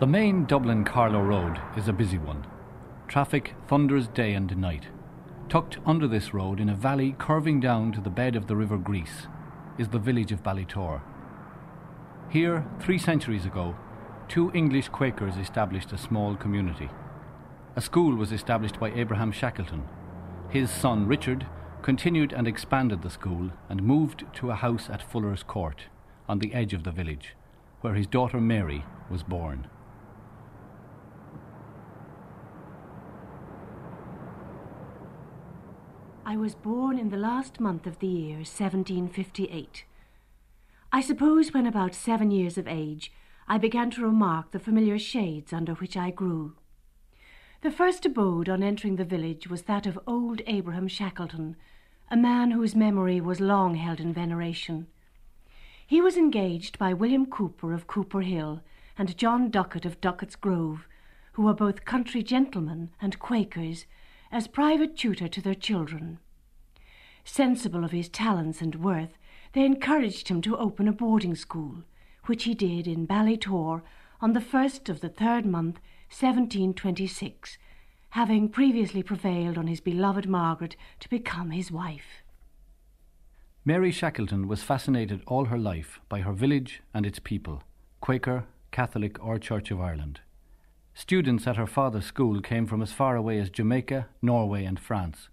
The main Dublin Carlow Road is a busy one. Traffic thunders day and night. Tucked under this road, in a valley curving down to the bed of the River Griese, is the village of Ballitore. Here, three centuries ago, two English Quakers established a small community. A school was established by Abraham Shackleton. His son Richard continued and expanded the school and moved to a house at Fuller's Court, on the edge of the village, where his daughter Mary was born. I was born in the last month of the year 1758. I suppose when about seven years of age, I began to remark the familiar shades under which I grew. The first abode on entering the village was that of old Abraham Shackleton, a man whose memory was long held in veneration. He was engaged by William Cooper of Cooper Hill and John Duckett of Duckett's Grove, who were both country gentlemen and Quakers, as private tutor to their children. Sensible of his talents and worth, they encouraged him to open a boarding school, which he did in Ballitore on the first of the third month, 1726, having previously prevailed on his beloved Margaret to become his wife. Mary Shackleton was fascinated all her life by her village and its people, Quaker, Catholic, or Church of Ireland. Students at her father's school came from as far away as Jamaica, Norway, and France,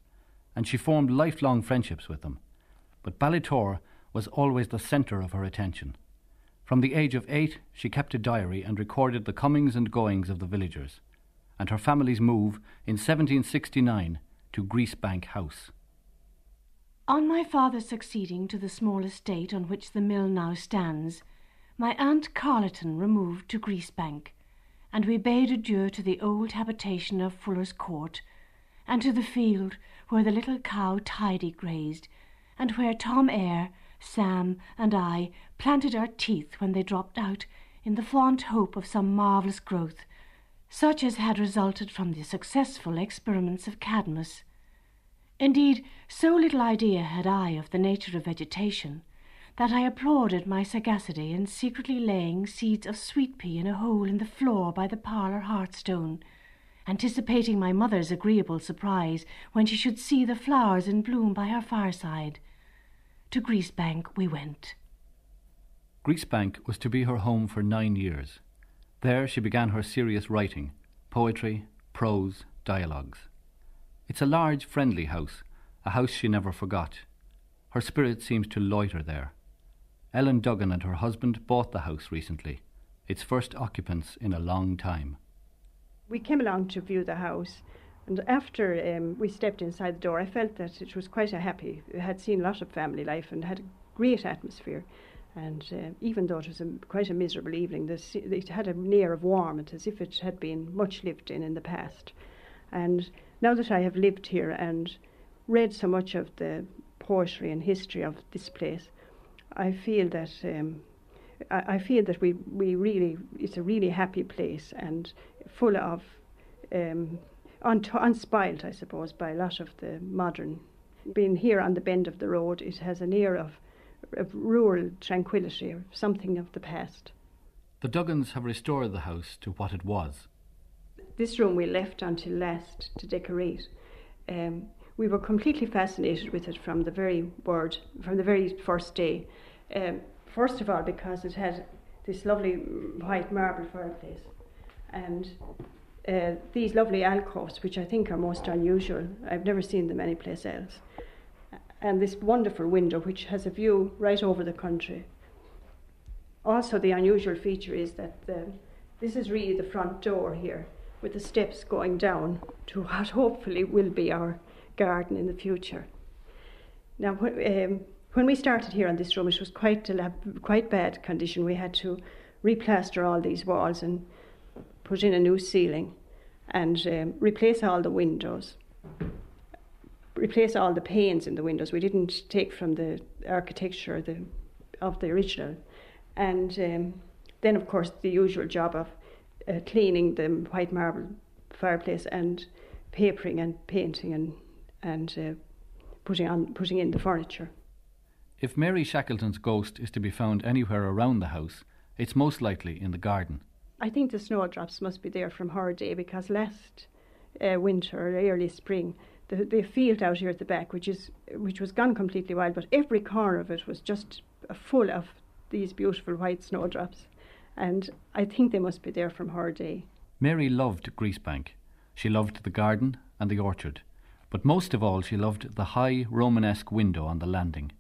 and she formed lifelong friendships with them. But Ballitore was always the centre of her attention. From the age of eight, she kept a diary and recorded the comings and goings of the villagers, and her family's move in 1769 to Griesebank House. On my father succeeding to the small estate on which the mill now stands, my aunt Carleton removed to Griesebank and we bade adieu to the old habitation of Fuller's Court, and to the field where the little cow Tidy grazed, and where Tom Eyre, Sam, and I planted our teeth when they dropped out, in the fond hope of some marvellous growth, such as had resulted from the successful experiments of Cadmus. Indeed, so little idea had I of the nature of vegetation that I applauded my sagacity in secretly laying seeds of sweet pea in a hole in the floor by the parlour hearthstone, anticipating my mother's agreeable surprise when she should see the flowers in bloom by her fireside. To Griesebank we went. Griesebank was to be her home for nine years. There she began her serious writing poetry, prose, dialogues. It's a large, friendly house, a house she never forgot. Her spirit seems to loiter there. Ellen Duggan and her husband bought the house recently, its first occupants in a long time. We came along to view the house, and after um, we stepped inside the door, I felt that it was quite a happy. We had seen a lot of family life and had a great atmosphere. And uh, even though it was a, quite a miserable evening, this, it had an air of warmth, as if it had been much lived in in the past. And now that I have lived here and read so much of the poetry and history of this place, I feel that um, I, I, feel that we, we really it's a really happy place and full of um, unspoiled, I suppose, by a lot of the modern. Being here on the bend of the road, it has an air of, of rural tranquility, or something of the past. The Duggans have restored the house to what it was. This room we left until last to decorate. Um, we were completely fascinated with it from the very word, from the very first day. Um, first of all, because it had this lovely white marble fireplace and uh, these lovely alcoves, which I think are most unusual. I've never seen them anyplace else. And this wonderful window, which has a view right over the country. Also, the unusual feature is that the, this is really the front door here, with the steps going down to what hopefully will be our garden in the future. Now, um, when we started here on this room, it was quite a quite bad condition. We had to replaster all these walls and put in a new ceiling and um, replace all the windows, replace all the panes in the windows. We didn't take from the architecture the, of the original, and um, then of course the usual job of uh, cleaning the white marble fireplace and papering and painting and and uh, putting on putting in the furniture. If Mary Shackleton's ghost is to be found anywhere around the house, it's most likely in the garden. I think the snowdrops must be there from her day because last uh, winter, early spring, the, the field out here at the back, which is which was gone completely wild, but every corner of it was just full of these beautiful white snowdrops, and I think they must be there from her day. Mary loved Griesebank. She loved the garden and the orchard, but most of all she loved the high Romanesque window on the landing.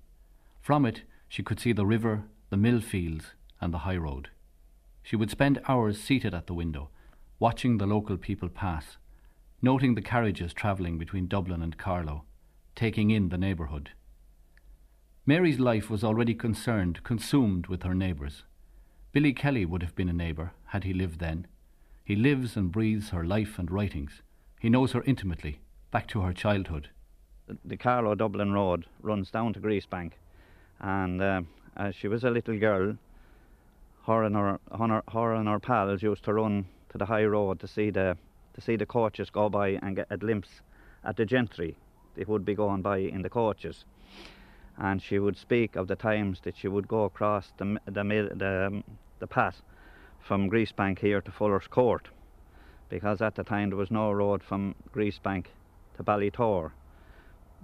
From it she could see the river, the mill fields, and the high road. She would spend hours seated at the window, watching the local people pass, noting the carriages travelling between Dublin and Carlow, taking in the neighbourhood. Mary's life was already concerned, consumed with her neighbours. Billy Kelly would have been a neighbour had he lived then. He lives and breathes her life and writings. He knows her intimately, back to her childhood. The Carlow Dublin Road runs down to Griesebank, and uh, as she was a little girl, her and her, her, and her pals used to run to the high road to see the to see the coaches go by and get a glimpse at the gentry they would be going by in the coaches. And she would speak of the times that she would go across the the the, the path from Griesebank here to Fuller's Court, because at the time there was no road from Griesebank to Ballitore.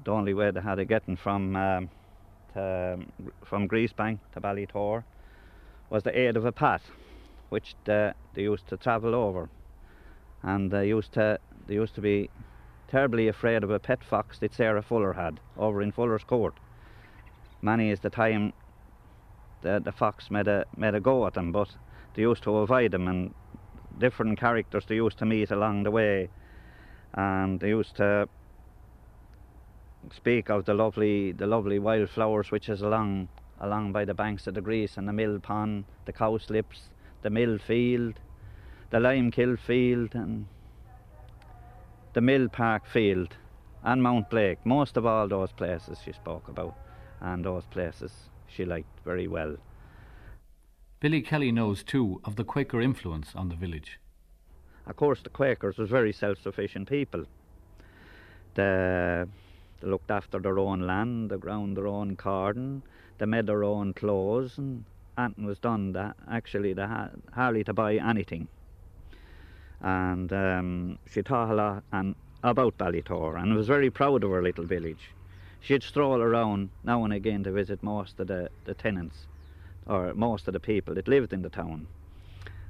The only way they had of getting from um, to, from Griesebank to Ballitore was the aid of a path, which they, they used to travel over and they used to they used to be terribly afraid of a pet fox that Sarah Fuller had over in Fuller's Court. Many is the time the, the fox made a made a go at them, but they used to avoid them, and different characters they used to meet along the way, and they used to speak of the lovely the lovely wildflowers which is along along by the banks of the Griese and the mill pond, the cowslips, the mill field, the Limekiln Field and the Mill Park Field and Mount Blake. Most of all those places she spoke about, and those places she liked very well. Billy Kelly knows too of the Quaker influence on the village. Of course, the Quakers was very self-sufficient people. They, they looked after their own land, they ground their own corn, they made their own clothes, and anything was done. That actually they had hardly to buy anything and um, she taught a lot and about Ballitore and was very proud of her little village. She'd stroll around now and again to visit most of the, the tenants or most of the people that lived in the town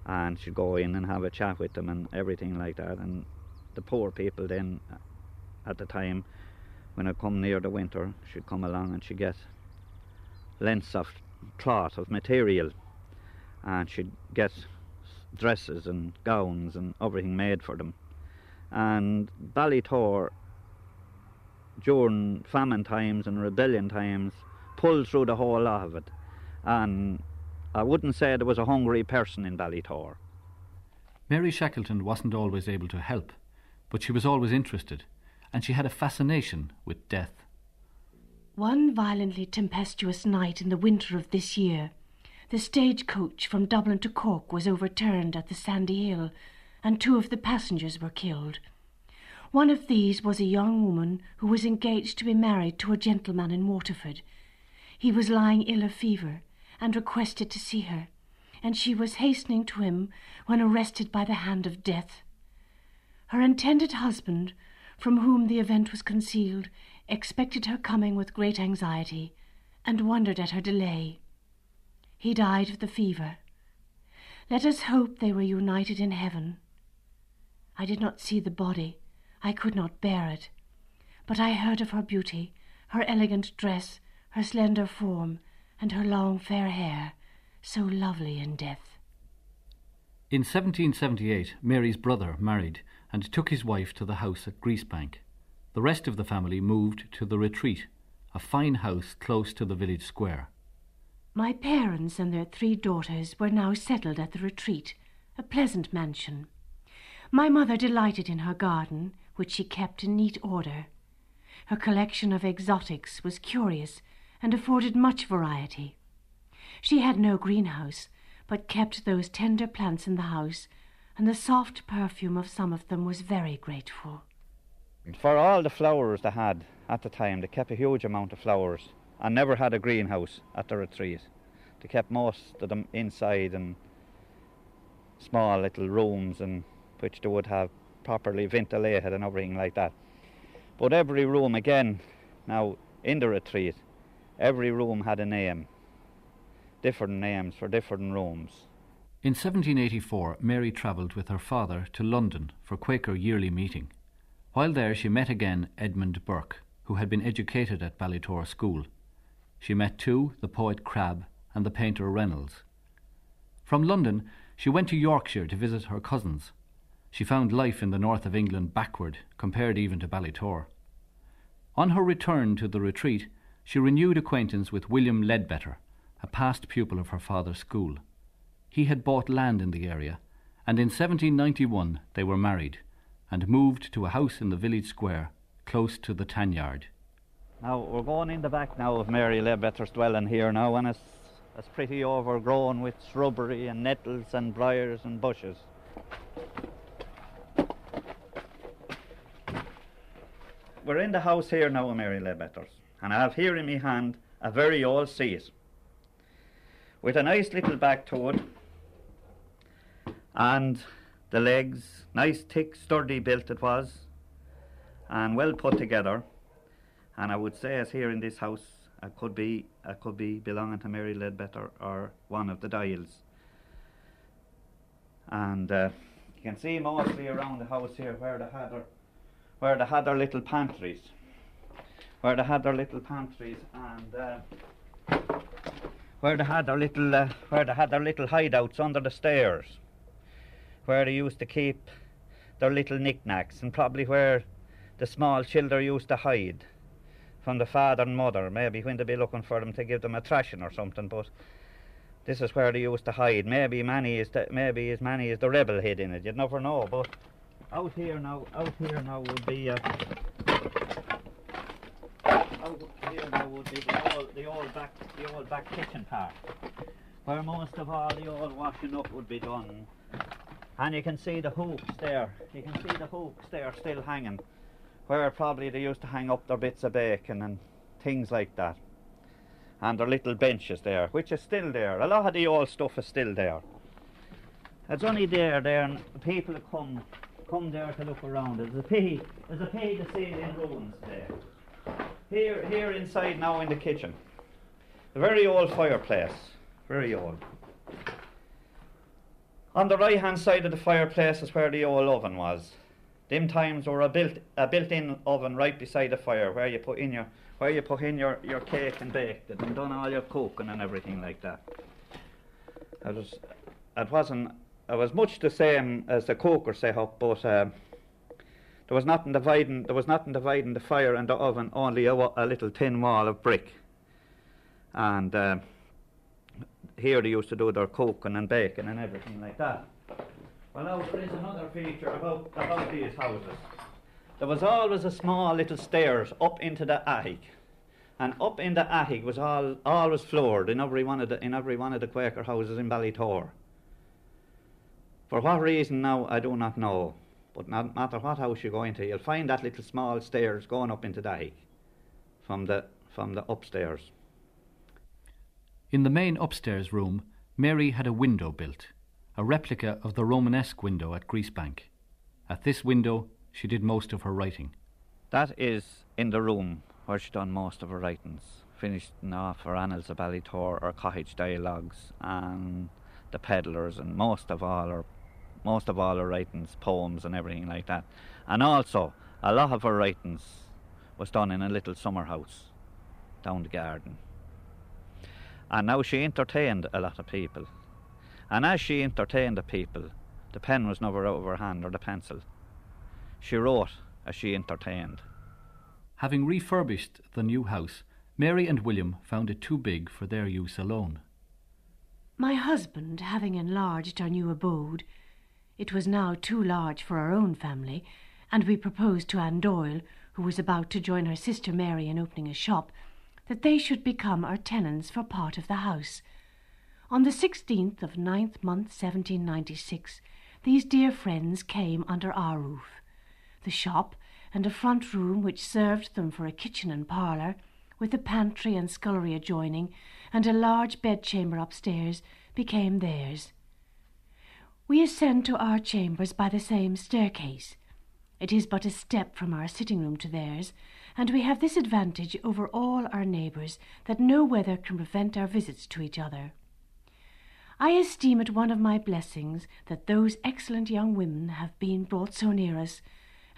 and she'd go in and have a chat with them and everything like that and the poor people then at the time when it come near the winter she'd come along and she'd get lengths of cloth of material and she'd get dresses and gowns and everything made for them. And Ballitore, during famine times and rebellion times, pulled through the whole lot of it. And I wouldn't say there was a hungry person in Ballitore. Mary Shackleton wasn't always able to help, but she was always interested, and she had a fascination with death. One violently tempestuous night in the winter of this year, the stagecoach from Dublin to Cork was overturned at the Sandy Hill, and two of the passengers were killed. One of these was a young woman who was engaged to be married to a gentleman in Waterford. He was lying ill of fever, and requested to see her, and she was hastening to him when arrested by the hand of death. Her intended husband, from whom the event was concealed, expected her coming with great anxiety, and wondered at her delay. He died of the fever. Let us hope they were united in heaven. I did not see the body. I could not bear it. But I heard of her beauty, her elegant dress, her slender form, and her long fair hair, so lovely in death. In 1778, Mary's brother married and took his wife to the house at Griesebank. The rest of the family moved to the Retreat, a fine house close to the village square. My parents and their three daughters were now settled at the retreat, a pleasant mansion. My mother delighted in her garden, which she kept in neat order. Her collection of exotics was curious and afforded much variety. She had no greenhouse, but kept those tender plants in the house, and the soft perfume of some of them was very grateful. For all the flowers they had at the time, they kept a huge amount of flowers and never had a greenhouse at the retreat. They kept most of them inside in small little rooms and which they would have properly ventilated and everything like that. But every room again, now in the retreat, every room had a name, different names for different rooms. In 1784, Mary travelled with her father to London for Quaker yearly meeting. While there, she met again Edmund Burke, who had been educated at Ballitore School. She met too the poet Crabbe and the painter Reynolds. From London, she went to Yorkshire to visit her cousins. She found life in the north of England backward, compared even to Ballitore. On her return to the retreat, she renewed acquaintance with William Leadbeater, a past pupil of her father's school. He had bought land in the area, and in 1791 they were married and moved to a house in the village square, close to the tan yard. Now we're going in the back now of Mary Leadbeater's dwelling here now, and it's it's pretty overgrown with shrubbery and nettles and briars and bushes. We're in the house here now of Mary Leadbeater's, and I have here in my hand a very old seat with a nice little back to it and the legs, nice thick sturdy built it was and well put together. And I would say as here in this house I could be I could be belonging to Mary Leadbeater or one of the Doyles. And uh, you can see mostly around the house here where they had their where they had their little pantries. Where they had their little pantries and uh, where they had their little uh, where they had their little hideouts under the stairs where they used to keep their little knickknacks and probably where the small children used to hide from the father and mother, maybe when they'd be looking for them to give them a thrashing or something, but this is where they used to hide. Maybe many is the, maybe as many as the rebel hid in it, you'd never know, but out here now out here now would be uh, out here now would be the old the old back the old back kitchen part. Where most of all the old washing up would be done and you can see the hooks there. You can see the hooks there still hanging, where probably they used to hang up their bits of bacon and things like that. And their little benches there, which is still there. A lot of the old stuff is still there. It's only there, there, and people come come there to look around. There's a pay there's a pay to see in ruins there. Here, here inside now in the kitchen, a very old fireplace, very old. On the right hand side of the fireplace is where the old oven was. Them times were a built a built in oven right beside the fire where you put in your where you put in your, your cake and baked it and done all your cooking and everything like that. It was it wasn't it was much the same as the cooker set up but uh, there was nothing dividing there was nothing dividing the fire and the oven only a, a little thin wall of brick and uh, here they used to do their cooking and baking and everything like that. Well, now there is another feature about, about these houses. There was always a small little stairs up into the attic, and up in the attic was all always floored in every one of the in every one of the Quaker houses in Ballitore. For what reason now I do not know, but no matter what house you go into, you'll find that little small stairs going up into the attic from the from the upstairs. In the main upstairs room, Mary had a window built, a replica of the Romanesque window at Griesebank. At this window, she did most of her writing. That is in the room where she done most of her writings, finishing off her Annals of Ballitore or Cottage Dialogues and The Peddlers and most of all her most of all her writings, poems and everything like that. And also a lot of her writings was done in a little summer house down the garden. And now she entertained a lot of people. And as she entertained the people, the pen was never out of her hand or the pencil. She wrote as she entertained. Having refurbished the new house, Mary and William found it too big for their use alone. My husband, having enlarged our new abode, it was now too large for our own family, and we proposed to Anne Doyle, who was about to join her sister Mary in opening a shop, that they should become our tenants for part of the house. On the 16th of ninth month 1796, these dear friends came under our roof. The shop and a front room which served them for a kitchen and parlour, with a pantry and scullery adjoining, and a large bedchamber upstairs, became theirs. We ascend to our chambers by the same staircase. It is but a step from our sitting room to theirs, and we have this advantage over all our neighbours that no weather can prevent our visits to each other. I esteem it one of my blessings that those excellent young women have been brought so near us,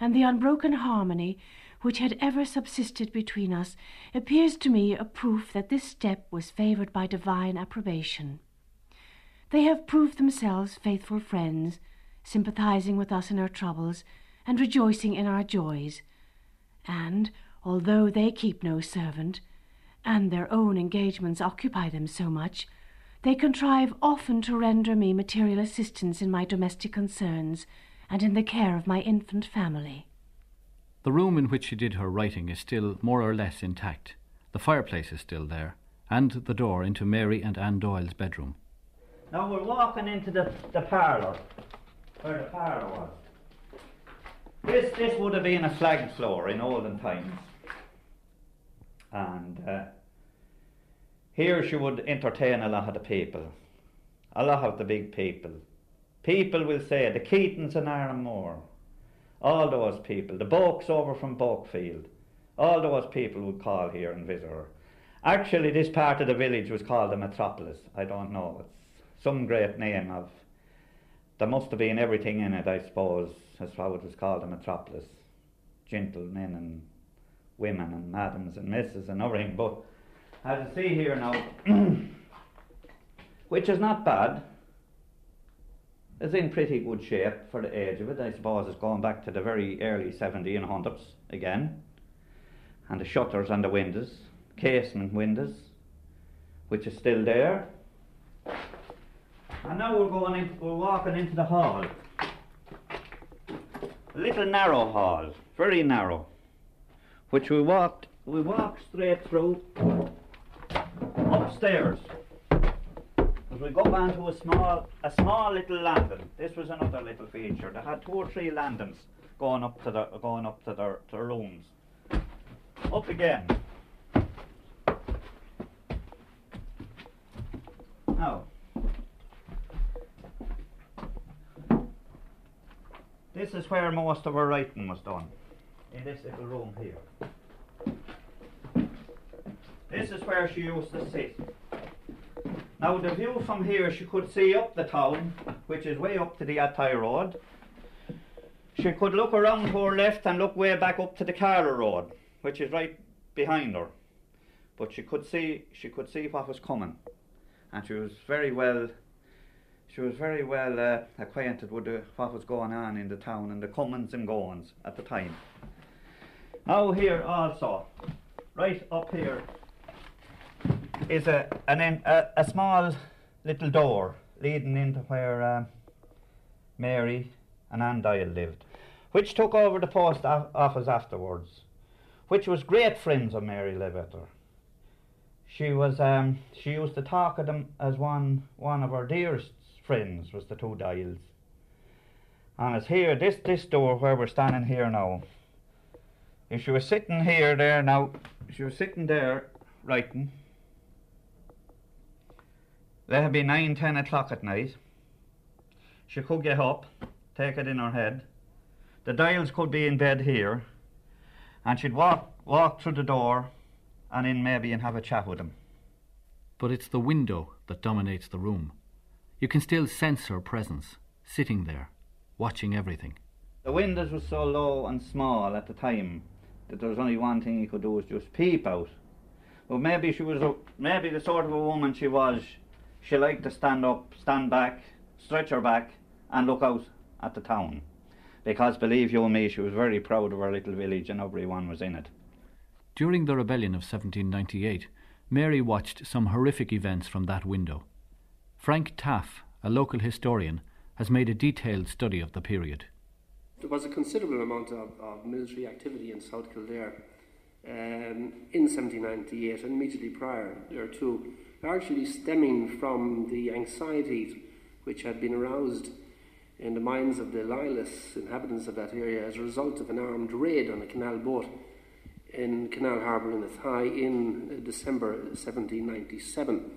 and the unbroken harmony which had ever subsisted between us appears to me a proof that this step was favoured by divine approbation. They have proved themselves faithful friends, sympathizing with us in our troubles, and rejoicing in our joys. And, although they keep no servant, and their own engagements occupy them so much, they contrive often to render me material assistance in my domestic concerns and in the care of my infant family. The room in which she did her writing is still more or less intact. The fireplace is still there, and the door into Mary and Anne Doyle's bedroom. Now we're walking into the, the parlour, where the parlour was. This, this would have been a flag floor in olden times. And uh, here she would entertain a lot of the people, a lot of the big people. People will say the Keatons and Aaron Moore, all those people, the Bokes over from Bokefield, all those people would call here and visit her. Actually, this part of the village was called the Metropolis. I don't know. It's some great name of. There must have been everything in it, I suppose, as how it was called the Metropolis. Gentlemen and women and madams and misses and everything. But as you see here now, which is not bad, is in pretty good shape for the age of it. I suppose it's going back to the very early 1700s again. And the shutters and the windows, casement windows, which is still there. And now we're going in, we're walking into the hall. A little narrow hall, very narrow, which we walked we walked straight through upstairs. As we go down to a small a small little landing. This was another little feature. They had two or three landings going up to the going up to their, to their rooms. Up again. Now This is where most of our writing was done, in this little room here. This is where she used to sit. Now the view from here, she could see up the town, which is way up to the Athy Road. She could look around to her left and look way back up to the Carlow Road, which is right behind her. But she could see she could see what was coming, and she was very well she was very well uh, acquainted with the, what was going on in the town and the comings and goings at the time. Now here also, right up here, is a an, in, a, a small little door leading into where uh, Mary and Anne Doyle lived, which took over the post office afterwards, which was great friends of Mary Levetter. She was um, she used to talk of them as one one of her dearest friends was the two Doyles. And it's here, this this door where we're standing here now. If she was sitting here there now, she was sitting there writing. Let it be nine, ten o'clock at night. She could get up, take it in her head. The Doyles could be in bed here, and she'd walk walk through the door, and in maybe and have a chat with them. But it's the window that dominates the room. You can still sense her presence, sitting there, watching everything. The windows were so low and small at the time that there was only one thing you could do was just peep out. Well, maybe she was a, maybe the sort of a woman she was. She liked to stand up, stand back, stretch her back, and look out at the town. Because believe you me, she was very proud of her little village and everyone was in it. During the rebellion of 1798, Mary watched some horrific events from that window. Frank Taaffe, a local historian, has made a detailed study of the period. There was a considerable amount of, of military activity in South Kildare um, in 1798 and immediately prior thereto, largely stemming from the anxieties which had been aroused in the minds of the loyalist inhabitants of that area as a result of an armed raid on a canal boat in Canal Harbour in Athy in December 1797.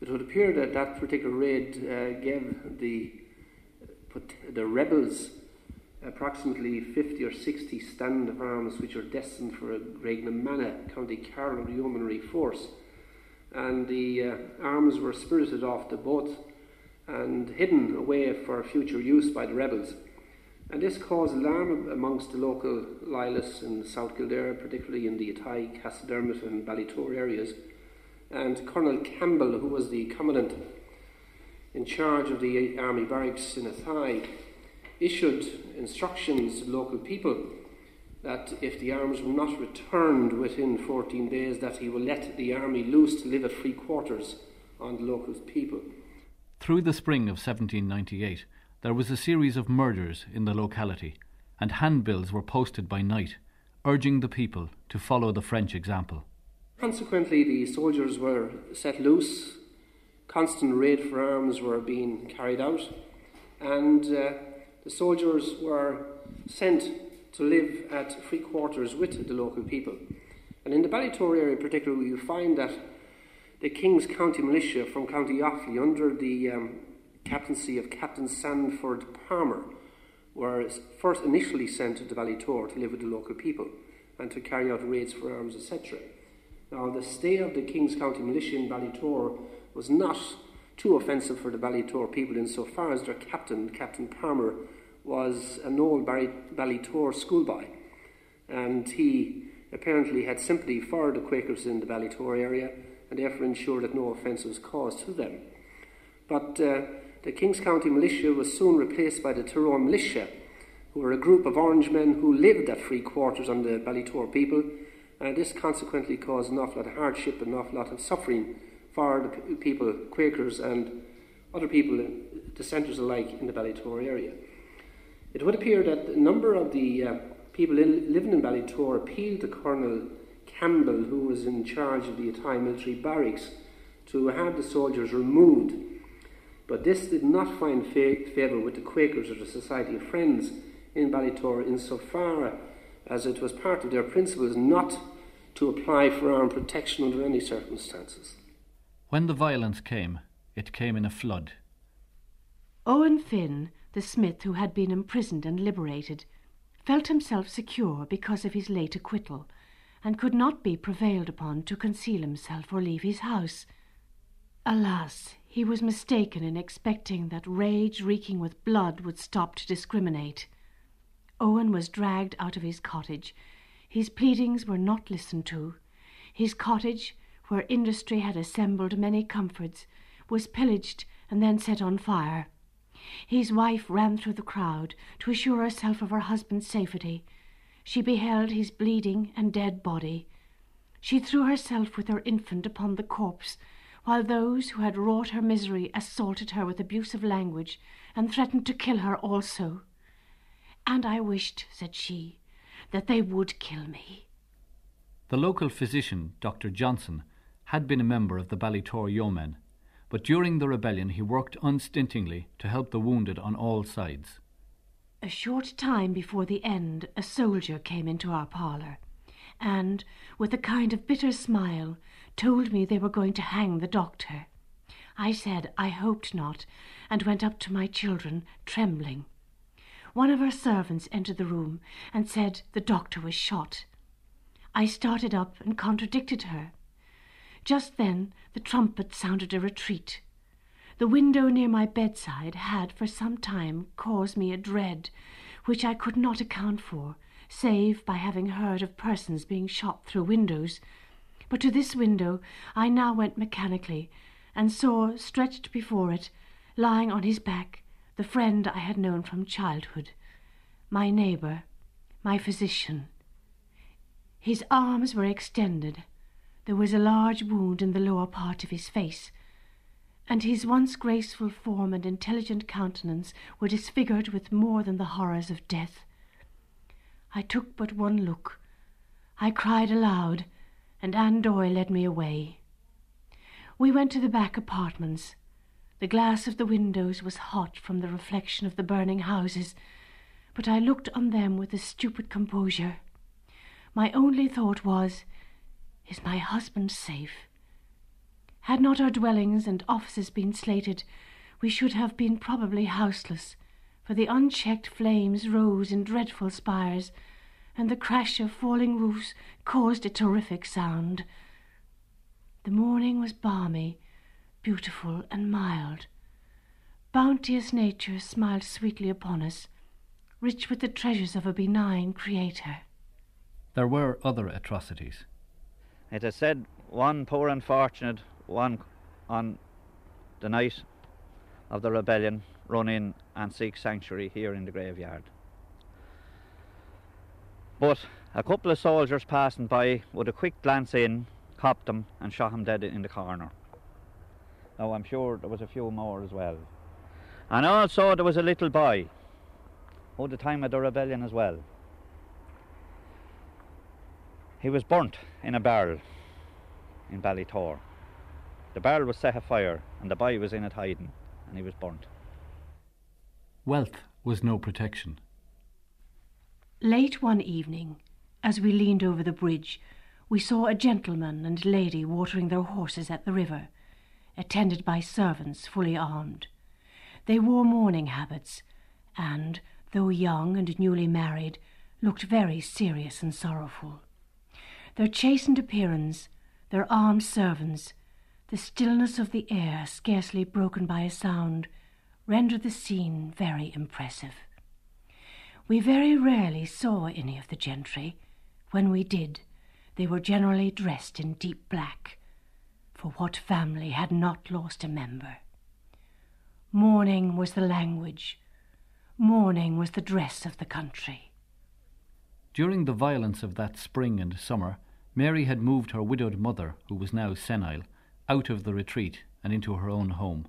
It would appear that that particular raid uh, gave the the rebels approximately 50 or 60 stand of arms which are destined for a Graiguenamanagh, County Carlow Yeomanry force. And the uh, arms were spirited off the boat and hidden away for future use by the rebels. And this caused alarm amongst the local loyalists in South Kildare, particularly in the Athy, Castledermot, and Ballitore areas. And Colonel Campbell, who was the commandant in charge of the army barracks in Athy, issued instructions to local people that if the arms were not returned within 14 days, that he will let the army loose to live at free quarters on the local people. Through the spring of 1798, there was a series of murders in the locality, and handbills were posted by night, urging the people to follow the French example. Consequently, the soldiers were set loose, constant raid for arms were being carried out, and uh, the soldiers were sent to live at free quarters with the local people. And in the Ballitore area, particularly, you find that the King's County Militia from County Offaly, under the um, captaincy of Captain Sandford Palmer, were first initially sent to Ballitore to live with the local people and to carry out raids for arms, etc. Now, the stay of the King's County Militia in Ballitore was not too offensive for the Ballitore people insofar as their captain, Captain Palmer, was an old Ballitore schoolboy, and he apparently had sympathy for the Quakers in the Ballitore area and therefore ensured that no offence was caused to them. But uh, the Kings County militia was soon replaced by the Tyrone militia, who were a group of orange men who lived at free quarters on the Ballitore people, and this consequently caused an awful lot of hardship and an awful lot of suffering for the people, Quakers and other people, dissenters alike, in the Ballitore area. It would appear that a number of the uh, people in, living in Ballitore appealed to Colonel Campbell, who was in charge of the Athy military barracks, to have the soldiers removed. But this did not find fa- favour with the Quakers or the Society of Friends in Ballitore insofar as it was part of their principles not to apply for armed protection under any circumstances. When the violence came, it came in a flood. Owen Finn the smith who had been imprisoned and liberated, felt himself secure because of his late acquittal, and could not be prevailed upon to conceal himself or leave his house. Alas, he was mistaken in expecting that rage reeking with blood would stop to discriminate. Owen was dragged out of his cottage. His pleadings were not listened to. His cottage, where industry had assembled many comforts, was pillaged and then set on fire. His wife ran through the crowd to assure herself of her husband's safety. She beheld his bleeding and dead body. She threw herself with her infant upon the corpse, while those who had wrought her misery assaulted her with abusive language and threatened to kill her also. And I wished, said she, that they would kill me. The local physician, Dr. Johnson, had been a member of the Ballitore Yeomen but during the rebellion he worked unstintingly to help the wounded on all sides. A short time before the end, a soldier came into our parlour, and, with a kind of bitter smile, told me they were going to hang the doctor. I said I hoped not, and went up to my children, trembling. One of our servants entered the room and said the doctor was shot. I started up and contradicted her. Just then the trumpet sounded a retreat. The window near my bedside had for some time caused me a dread which I could not account for, save by having heard of persons being shot through windows. But to this window I now went mechanically, and saw stretched before it, lying on his back, the friend I had known from childhood, my neighbour, my physician. His arms were extended, there was a large wound in the lower part of his face, and his once graceful form and intelligent countenance were disfigured with more than the horrors of death. I took but one look. I cried aloud, and Anne Doyle led me away. We went to the back apartments. The glass of the windows was hot from the reflection of the burning houses, but I looked on them with a stupid composure. My only thought was, is my husband safe? Had not our dwellings and offices been slated, we should have been probably houseless, for the unchecked flames rose in dreadful spires, and the crash of falling roofs caused a terrific sound. The morning was balmy, beautiful, and mild. Bounteous nature smiled sweetly upon us, rich with the treasures of a benign Creator. There were other atrocities. It is said one poor unfortunate one on the night of the rebellion run in and seek sanctuary here in the graveyard. But a couple of soldiers passing by with a quick glance in, copped him and shot him dead in the corner. Now I'm sure there was a few more as well. And also there was a little boy, at the time of the rebellion as well. He was burnt in a barrel in Ballitore. The barrel was set afire and the boy was in it hiding and he was burnt. Wealth was no protection. Late one evening, as we leaned over the bridge, we saw a gentleman and lady watering their horses at the river, attended by servants fully armed. They wore mourning habits, and, though young and newly married, looked very serious and sorrowful. Their chastened appearance, their armed servants, the stillness of the air scarcely broken by a sound, rendered the scene very impressive. We very rarely saw any of the gentry. When we did, they were generally dressed in deep black, for what family had not lost a member? Mourning was the language, mourning was the dress of the country. During the violence of that spring and summer, Mary had moved her widowed mother, who was now senile, out of the retreat and into her own home.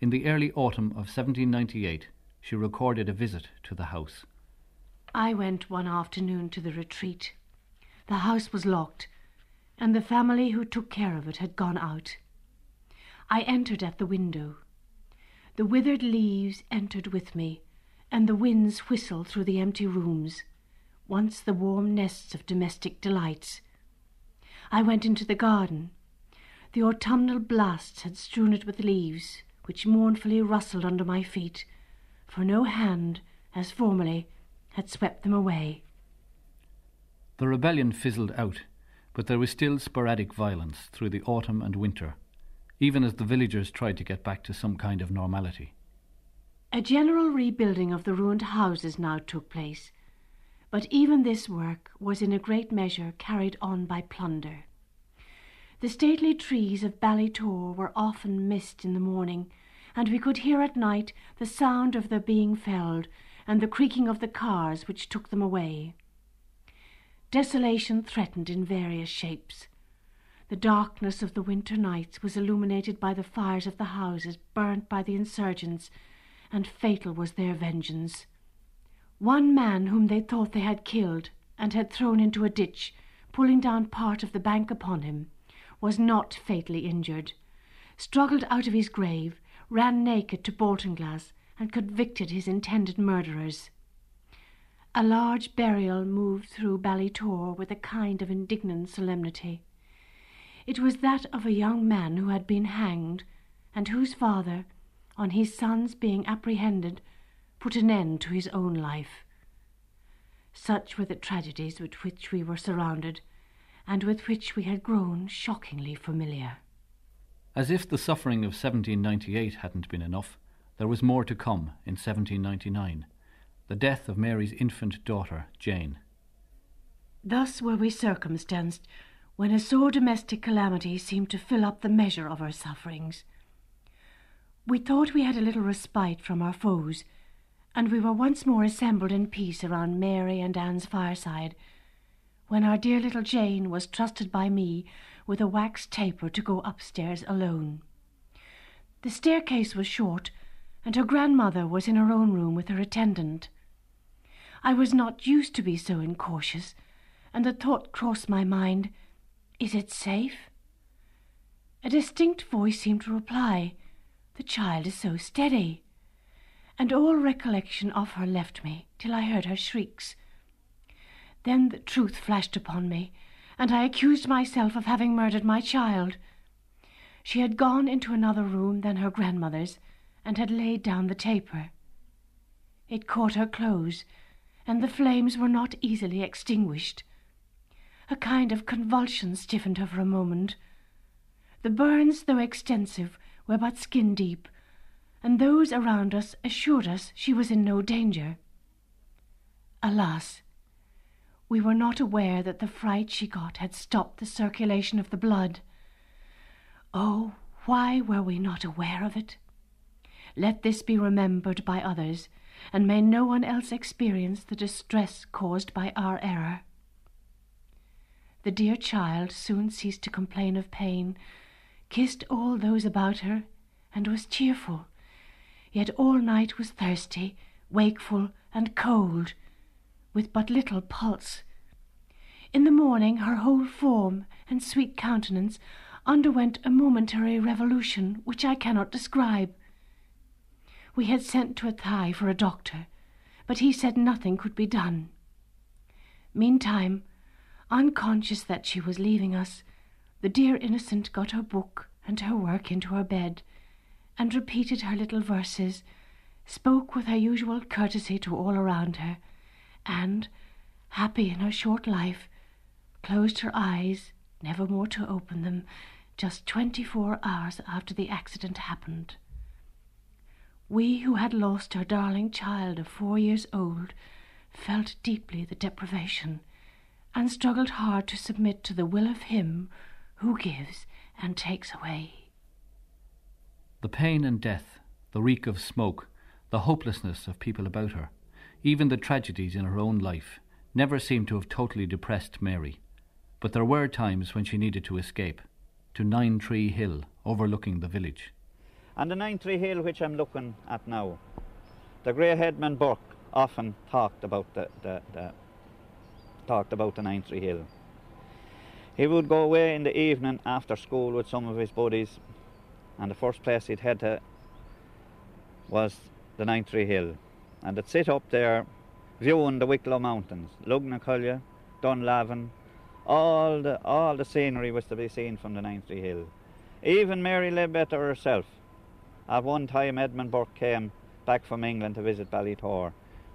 In the early autumn of 1798, she recorded a visit to the house. I went one afternoon to the retreat. The house was locked, and the family who took care of it had gone out. I entered at the window. The withered leaves entered with me, and the winds whistled through the empty rooms, once the warm nests of domestic delights. I went into the garden. The autumnal blasts had strewn it with leaves, which mournfully rustled under my feet, for no hand, as formerly, had swept them away. The rebellion fizzled out, but there was still sporadic violence through the autumn and winter, even as the villagers tried to get back to some kind of normality. A general rebuilding of the ruined houses now took place, but even this work was in a great measure carried on by plunder. The stately trees of Ballitore were often missed in the morning, and we could hear at night the sound of their being felled and the creaking of the cars which took them away. Desolation threatened in various shapes. The darkness of the winter nights was illuminated by the fires of the houses burnt by the insurgents, and fatal was their vengeance. One man whom they thought they had killed and had thrown into a ditch, pulling down part of the bank upon him, was not fatally injured, struggled out of his grave, ran naked to Baltinglass, and convicted his intended murderers. A large burial moved through Ballitore with a kind of indignant solemnity. It was that of a young man who had been hanged, and whose father, on his son's being apprehended, put an end to his own life. Such were the tragedies with which we were surrounded, and with which we had grown shockingly familiar. As if the suffering of 1798 hadn't been enough, there was more to come in 1799 the death of Mary's infant daughter, Jane. Thus were we circumstanced when a sore domestic calamity seemed to fill up the measure of our sufferings. We thought we had a little respite from our foes, and we were once more assembled in peace around Mary and Anne's fireside, when our dear little Jane was trusted by me with a wax taper to go upstairs alone. The staircase was short, and her grandmother was in her own room with her attendant. I was not used to be so incautious, and the thought crossed my mind Is it safe? A distinct voice seemed to reply, The child is so steady. And all recollection of her left me till I heard her shrieks. Then the truth flashed upon me, and I accused myself of having murdered my child. She had gone into another room than her grandmother's, and had laid down the taper. It caught her clothes, and the flames were not easily extinguished. A kind of convulsion stiffened her for a moment. The burns, though extensive, were but skin deep, and those around us assured us she was in no danger. Alas! We were not aware that the fright she got had stopped the circulation of the blood. Oh, why were we not aware of it? Let this be remembered by others, and may no one else experience the distress caused by our error. The dear child soon ceased to complain of pain, kissed all those about her, and was cheerful, yet all night was thirsty, wakeful, and cold, with but little pulse. In the morning her whole form and sweet countenance underwent a momentary revolution which I cannot describe. We had sent to Athy for a doctor, but he said nothing could be done. Meantime, unconscious that she was leaving us, the dear innocent got her book and her work into her bed, and repeated her little verses, spoke with her usual courtesy to all around her, and, happy in her short life, closed her eyes, never more to open them, just twenty four hours after the accident happened. We who had lost our darling child of four years old felt deeply the deprivation, and struggled hard to submit to the will of Him who gives and takes away. The pain and death, the reek of smoke, the hopelessness of people about her, even the tragedies in her own life, never seemed to have totally depressed Mary. But there were times when she needed to escape to Nine Tree Hill, overlooking the village. And the Nine Tree Hill, which I'm looking at now, the grey headman Burke often talked about the, the, the talked about the Nine Tree Hill. He would go away in the evening after school with some of his buddies, and the first place he'd head to was the Nine Tree Hill, and they'd sit up there viewing the Wicklow Mountains, Lugnaquilla, Dunlavin, all the all the scenery was to be seen from the Nine Tree Hill. Even Mary Leadbeater herself. At one time Edmund Burke came back from England to visit Ballitore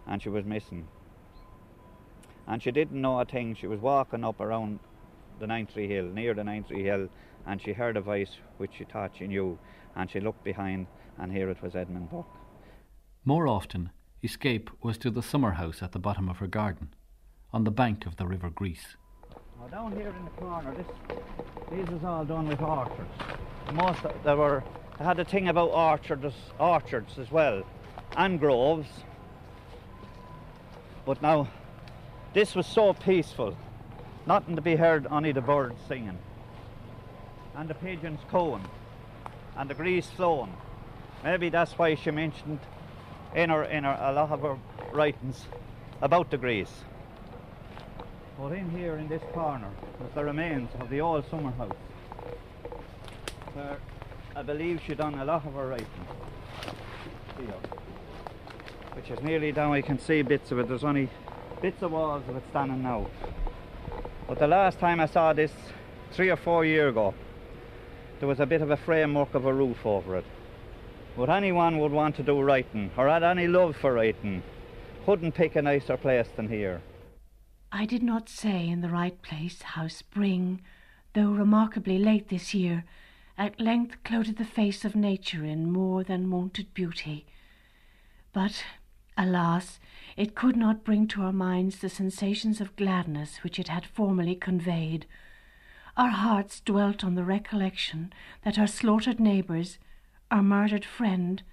and she was missing. And she didn't know a thing. She was walking up around the Nine Tree Hill, near the Nine Tree Hill, and she heard a voice which she thought she knew, and she looked behind, and here it was Edmund Burke. More often, escape was to the summer house at the bottom of her garden, on the bank of the River Griese. Now down here in the corner, this this is all done with orchards. Most of, there were they had a thing about orchards, orchards as well, and groves. But now, this was so peaceful, nothing to be heard, only the birds singing, and the pigeons cooing, and the Griese flowing. Maybe that's why she mentioned in her in her a lot of her writings about the Griese. But in here in this corner is the remains of the old summer house. Where I believe she done a lot of her writing. Here. Which is nearly down, I can see bits of it. There's only bits of walls of it standing now. But the last time I saw this, three or four years ago, there was a bit of a framework of a roof over it. But anyone would want to do writing, or had any love for writing, couldn't pick a nicer place than here. I did not say in the right place how spring, though remarkably late this year, at length clothed the face of nature in more than wonted beauty. But, alas, it could not bring to our minds the sensations of gladness which it had formerly conveyed. Our hearts dwelt on the recollection that our slaughtered neighbours, our murdered friend,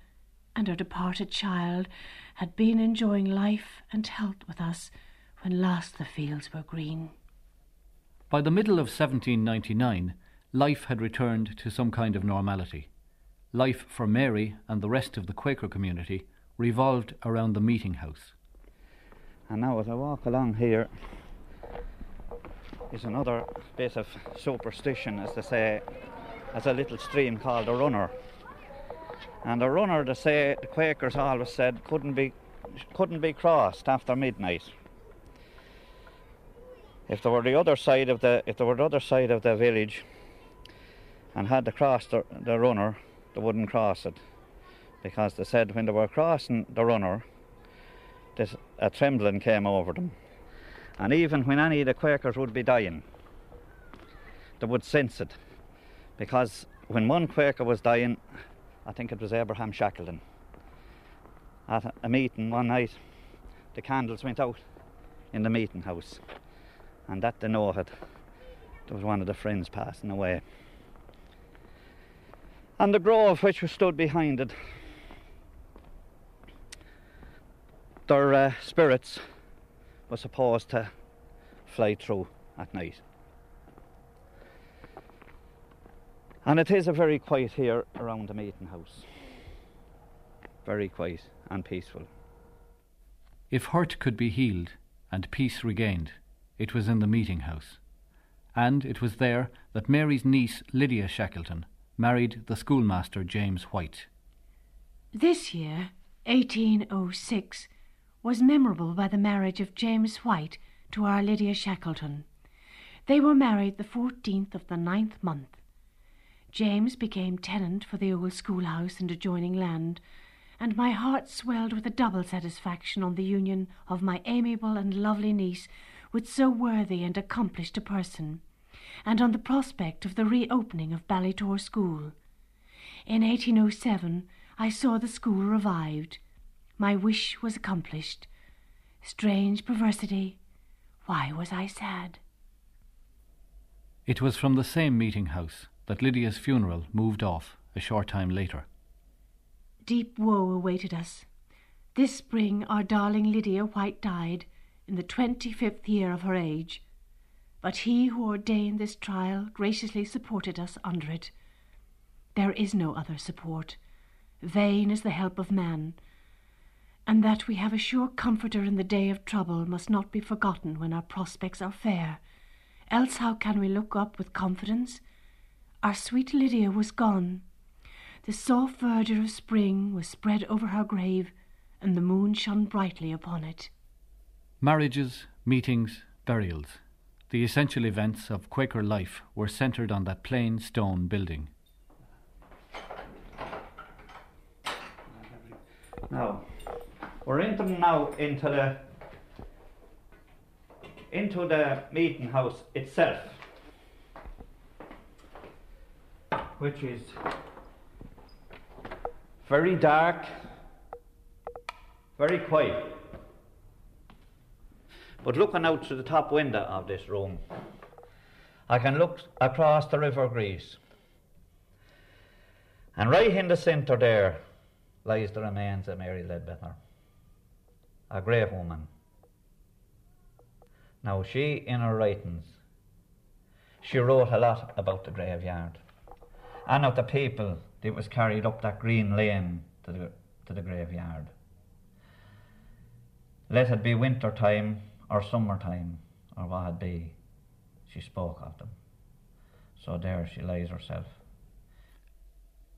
and our departed child had been enjoying life and health with us when last the fields were green. By the middle of 1799, life had returned to some kind of normality. Life for Mary and the rest of the Quaker community revolved around the meeting house. And now, as I walk along here, is another bit of superstition, as they say, as a little stream called a runner. And a runner, they say, the Quakers always said, couldn't be, couldn't be crossed after midnight. If they were the other side of the, if they were the other side of the village, and had to cross the, the runner, they wouldn't cross it, because they said when they were crossing the runner, this, a trembling came over them. And even when any of the Quakers would be dying, they would sense it. Because when one Quaker was dying, I think it was Abraham Shackleton, at a meeting one night, the candles went out in the meeting house. And that they noted there was one of the friends passing away. And the grove which was stood behind it, their uh, spirits were supposed to fly through at night. And it is a very quiet here around the meeting house. Very quiet and peaceful. If hurt could be healed and peace regained, it was in the meeting house. And it was there that Mary's niece Lydia Shackleton married the schoolmaster James White. This year, 1806, was memorable by the marriage of James White to our Lydia Shackleton. They were married the 14th of the ninth month. James became tenant for the old schoolhouse and adjoining land, and my heart swelled with a double satisfaction on the union of my amiable and lovely niece with so worthy and accomplished a person, and on the prospect of the reopening of Ballitore School. In 1807 I saw the school revived. My wish was accomplished. Strange perversity. Why was I sad? It was from the same meeting house that Lydia's funeral moved off a short time later. Deep woe awaited us. This spring our darling Lydia White died in the twenty fifth year of her age. But he who ordained this trial graciously supported us under it. There is no other support. Vain is the help of man, and that we have a sure comforter in the day of trouble must not be forgotten when our prospects are fair. Else how can we look up with confidence? Our sweet Lydia was gone. The soft verdure of spring was spread over her grave, and the moon shone brightly upon it. Marriages, meetings, burials, the essential events of Quaker life were centred on that plain stone building. Now, we're into now into the into the meeting house itself, which is very dark, very quiet. But looking out through the top window of this room, I can look across the River Griese. And right in the centre there lies the remains of Mary Leadbeater, a grave woman. Now, she, in her writings, she wrote a lot about the graveyard and of the people that was carried up that green lane to the, to the graveyard. Let it be winter time or summertime or what it be, she spoke of them. So there she lays herself.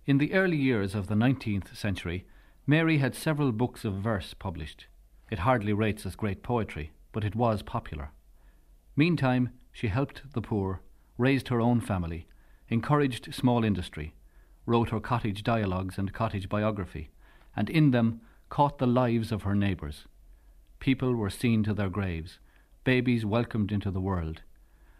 In the early years of the 19th century, Mary had several books of verse published. It hardly rates as great poetry, but it was popular. Meantime, she helped the poor, raised her own family, encouraged small industry, wrote her cottage dialogues and cottage biography, and in them caught the lives of her neighbours. People were seen to their graves, babies welcomed into the world,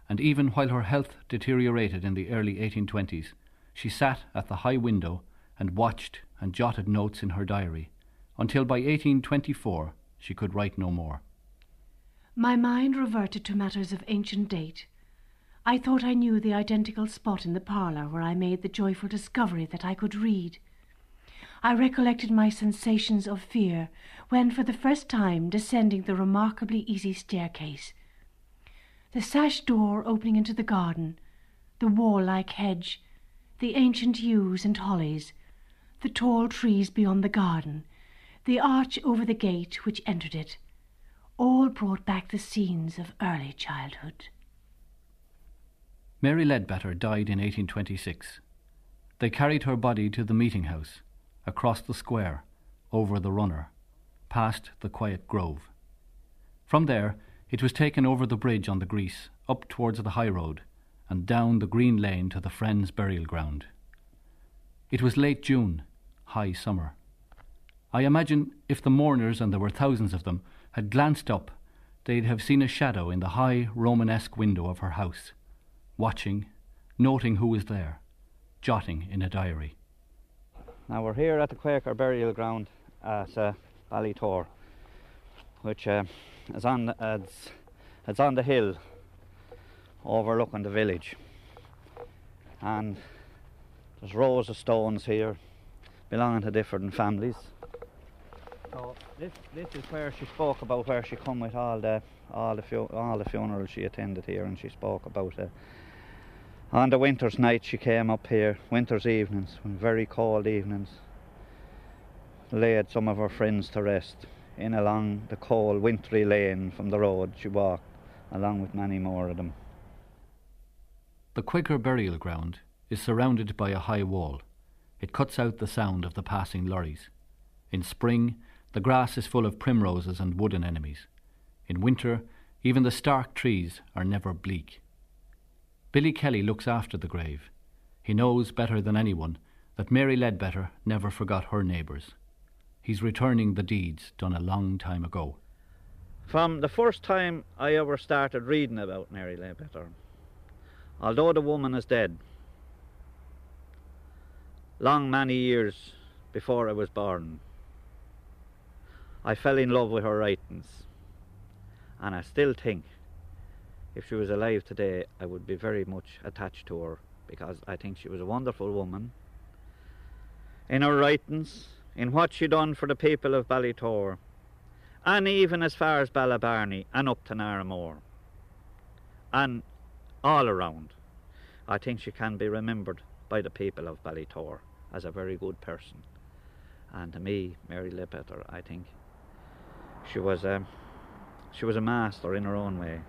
and even while her health deteriorated in the early 1820s, she sat at the high window and watched and jotted notes in her diary, until by 1824 she could write no more. My mind reverted to matters of ancient date. I thought I knew the identical spot in the parlour where I made the joyful discovery that I could read. I recollected my sensations of fear when, for the first time, descending the remarkably easy staircase. The sash door opening into the garden, the wall like hedge, the ancient yews and hollies, the tall trees beyond the garden, the arch over the gate which entered it, all brought back the scenes of early childhood. Mary Leadbeater died in 1826. They carried her body to the meeting house, across the square, over the runner, past the quiet grove. From there, it was taken over the bridge on the Griese, up towards the high road, and down the green lane to the Friends' burial ground. It was late June, high summer. I imagine if the mourners, and there were thousands of them, had glanced up, they'd have seen a shadow in the high Romanesque window of her house, watching, noting who was there, jotting in a diary. Now we're here at the Quaker burial ground at uh, Ballitore, which uh, is on it's, it's on the hill overlooking the village, and there's rows of stones here belonging to different families. So this this is where she spoke about where she come with all the all the fu- all the funerals she attended here, and she spoke about it. On the winter's night, she came up here, winter's evenings, very cold evenings, laid some of her friends to rest. In along the cold, wintry lane from the road, she walked, along with many more of them. The Quaker burial ground is surrounded by a high wall. It cuts out the sound of the passing lorries. In spring, the grass is full of primroses and wood anemones. In winter, even the stark trees are never bleak. Billy Kelly looks after the grave. He knows better than anyone that Mary Leadbeater never forgot her neighbours. He's returning the deeds done a long time ago. From the first time I ever started reading about Mary Leadbeater, although the woman is dead, long many years before I was born, I fell in love with her writings, and I still think if she was alive today, I would be very much attached to her because I think she was a wonderful woman. In her writings, in what she done for the people of Ballitore, and even as far as Balabarney and up to Narraghmore, and all around, I think she can be remembered by the people of Ballitore as a very good person. And to me, Mary Leadbeater, I think she was a she was a master in her own way,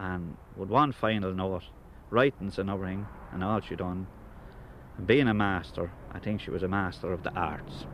and with one final note, writings and everything, and all she done, and being a master, I think she was a master of the arts.